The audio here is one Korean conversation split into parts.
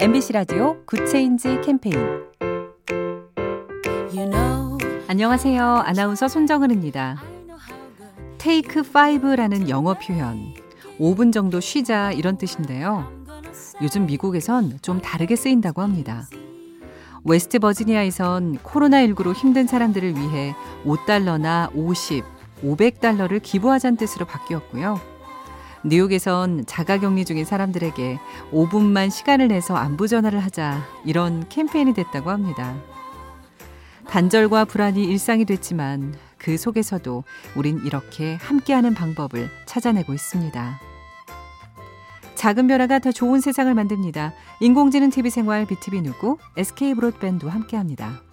MBC 라디오 Good Change 캠페인 You know, 안녕하세요. 아나운서 손정은입니다. Take 5라는 영어 표현 5분 정도 쉬자 이런 뜻인데요. 요즘 미국에선 좀 다르게 쓰인다고 합니다. 웨스트 버지니아에선 코로나19로 힘든 사람들을 위해 5달러나 50, 500달러를 기부하자는 뜻으로 바뀌었고요. 뉴욕에선 자가격리 중인 사람들에게 5분만 시간을 내서 안부 전화를 하자 이런 캠페인이 됐다고 합니다. 단절과 불안이 일상이 됐지만 그 속에서도 우린 이렇게 함께하는 방법을 찾아내고 있습니다. 작은 변화가 더 좋은 세상을 만듭니다. 인공지능 TV 생활 BTV 누구 SK 브로드밴드와 함께합니다.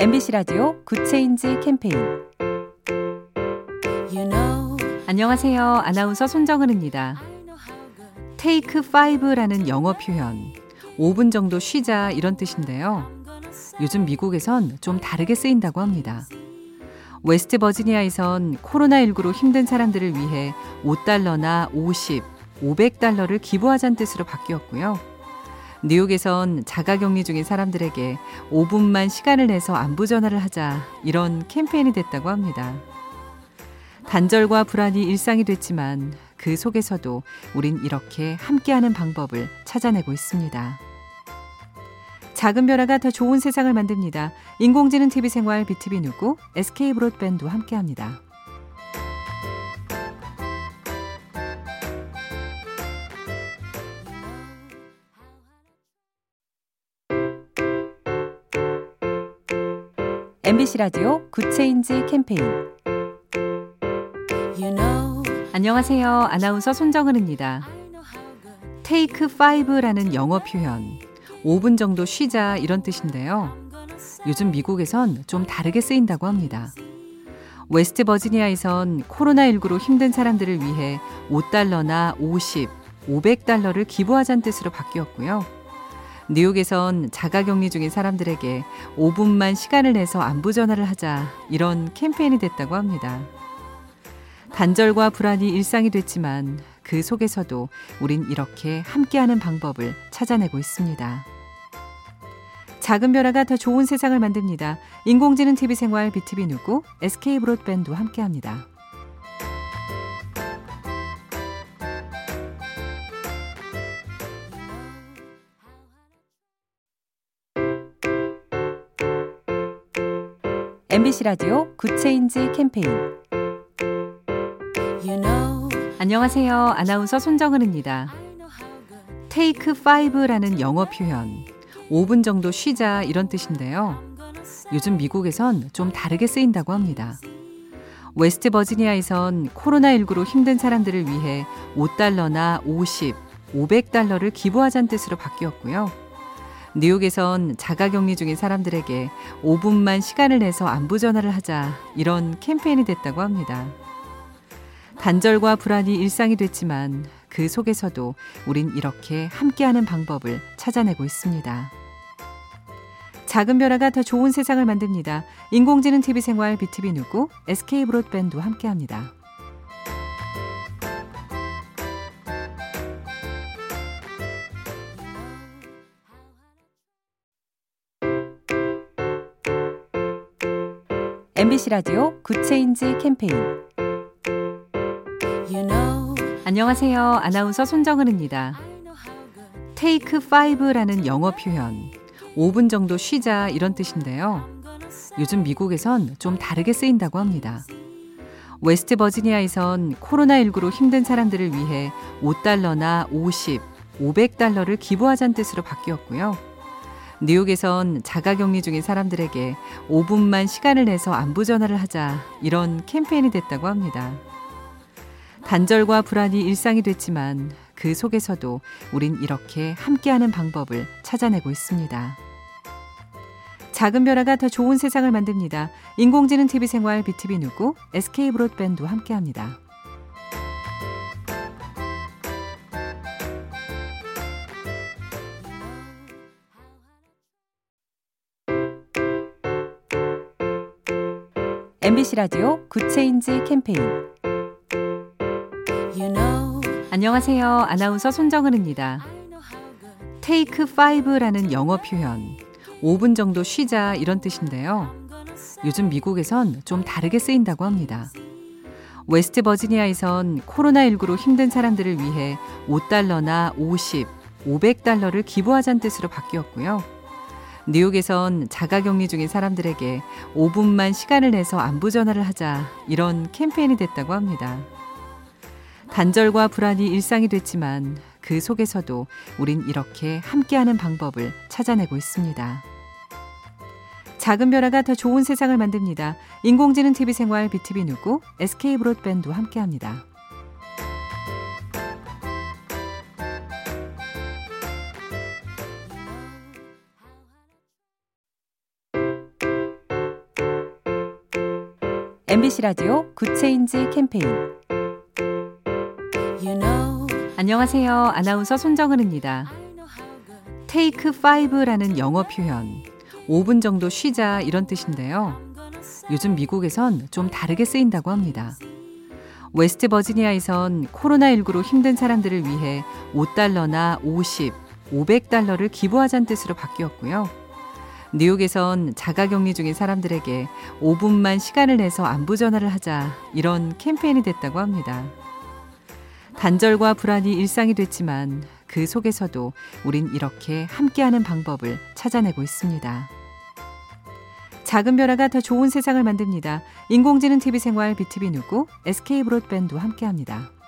MBC 라디오 Good Change 캠페인 you know, 안녕하세요. 아나운서 손정은입니다. Take 5라는 영어 표현 5분 정도 쉬자 이런 뜻인데요. 요즘 미국에선 좀 다르게 쓰인다고 합니다. 웨스트 버지니아에선 코로나19로 힘든 사람들을 위해 5달러나 50, 500달러를 기부하자는 뜻으로 바뀌었고요. 뉴욕에선 자가격리 중인 사람들에게 5분만 시간을 내서 안부 전화를 하자 이런 캠페인이 됐다고 합니다. 단절과 불안이 일상이 됐지만 그 속에서도 우린 이렇게 함께하는 방법을 찾아내고 있습니다. 작은 변화가 더 좋은 세상을 만듭니다. 인공지능 TV 생활 BTV 누구 SK 브로드밴드와 함께합니다. MBC 라디오 Good Change 캠페인 you know, 안녕하세요. 아나운서 손정은입니다. Take 5라는 영어 표현 5분 정도 쉬자 이런 뜻인데요. 요즘 미국에선 좀 다르게 쓰인다고 합니다. 웨스트 버지니아에선 코로나19로 힘든 사람들을 위해 5달러나 50, 500달러를 기부하자는 뜻으로 바뀌었고요. 뉴욕에선 자가격리 중인 사람들에게 5분만 시간을 내서 안부 전화를 하자 이런 캠페인이 됐다고 합니다. 단절과 불안이 일상이 됐지만 그 속에서도 우린 이렇게 함께하는 방법을 찾아내고 있습니다. 작은 변화가 더 좋은 세상을 만듭니다. 인공지능 TV 생활 BTV 누구 SK 브로드밴드와 함께합니다. MBC 라디오 Good Change 캠페인 you know, 안녕하세요. 아나운서 손정은입니다. Take 5라는 영어 표현 5분 정도 쉬자 이런 뜻인데요. 요즘 미국에선 좀 다르게 쓰인다고 합니다. 웨스트 버지니아에선 코로나19로 힘든 사람들을 위해 5달러나 50, 500달러를 기부하자는 뜻으로 바뀌었고요. 뉴욕에선 자가격리 중인 사람들에게 5분만 시간을 내서 안부 전화를 하자 이런 캠페인이 됐다고 합니다. 단절과 불안이 일상이 됐지만 그 속에서도 우린 이렇게 함께하는 방법을 찾아내고 있습니다. 작은 변화가 더 좋은 세상을 만듭니다. 인공지능 TV 생활 BTV 누구 SK 브로드밴드와 함께합니다. MBC 라디오 Good Change 캠페인 you know, 안녕하세요. 아나운서 손정은입니다. Take 5라는 영어 표현 5분 정도 쉬자 이런 뜻인데요. 요즘 미국에선 좀 다르게 쓰인다고 합니다. 웨스트 버지니아에선 코로나19로 힘든 사람들을 위해 5달러나 50, 500달러를 기부하자는 뜻으로 바뀌었고요. 뉴욕에선 자가격리 중인 사람들에게 5분만 시간을 내서 안부 전화를 하자 이런 캠페인이 됐다고 합니다. 단절과 불안이 일상이 됐지만 그 속에서도 우린 이렇게 함께하는 방법을 찾아내고 있습니다. 작은 변화가 더 좋은 세상을 만듭니다. 인공지능 TV 생활 BTV 누구 SK 브로드밴드와 함께합니다. MBC 라디오 Good Change 캠페인 You know, 안녕하세요. 아나운서 손정은입니다. Take 5라는 영어 표현 5분 정도 쉬자 이런 뜻인데요. 요즘 미국에선 좀 다르게 쓰인다고 합니다. 웨스트 버지니아에선 코로나19로 힘든 사람들을 위해 5달러나 50, 500달러를 기부하자는 뜻으로 바뀌었고요. 뉴욕에선 자가격리 중인 사람들에게 5분만 시간을 내서 안부 전화를 하자 이런 캠페인이 됐다고 합니다. 단절과 불안이 일상이 됐지만 그 속에서도 우린 이렇게 함께하는 방법을 찾아내고 있습니다. 작은 변화가 더 좋은 세상을 만듭니다. 인공지능 TV 생활 BTV 누구 SK 브로드밴드와 함께합니다. MBC 라디오 Good Change 캠페인 you know, 안녕하세요. 아나운서 손정은입니다. Take 5라는 영어 표현 5분 정도 쉬자 이런 뜻인데요. 요즘 미국에선 좀 다르게 쓰인다고 합니다. 웨스트 버지니아에선 코로나19로 힘든 사람들을 위해 5달러나 50, 500달러를 기부하자는 뜻으로 바뀌었고요. 뉴욕에선 자가격리 중인 사람들에게 5분만 시간을 내서 안부 전화를 하자 이런 캠페인이 됐다고 합니다. 단절과 불안이 일상이 됐지만 그 속에서도 우린 이렇게 함께하는 방법을 찾아내고 있습니다. 작은 변화가 더 좋은 세상을 만듭니다. 인공지능 TV 생활 BTV 누구 SK 브로드밴드와 함께합니다.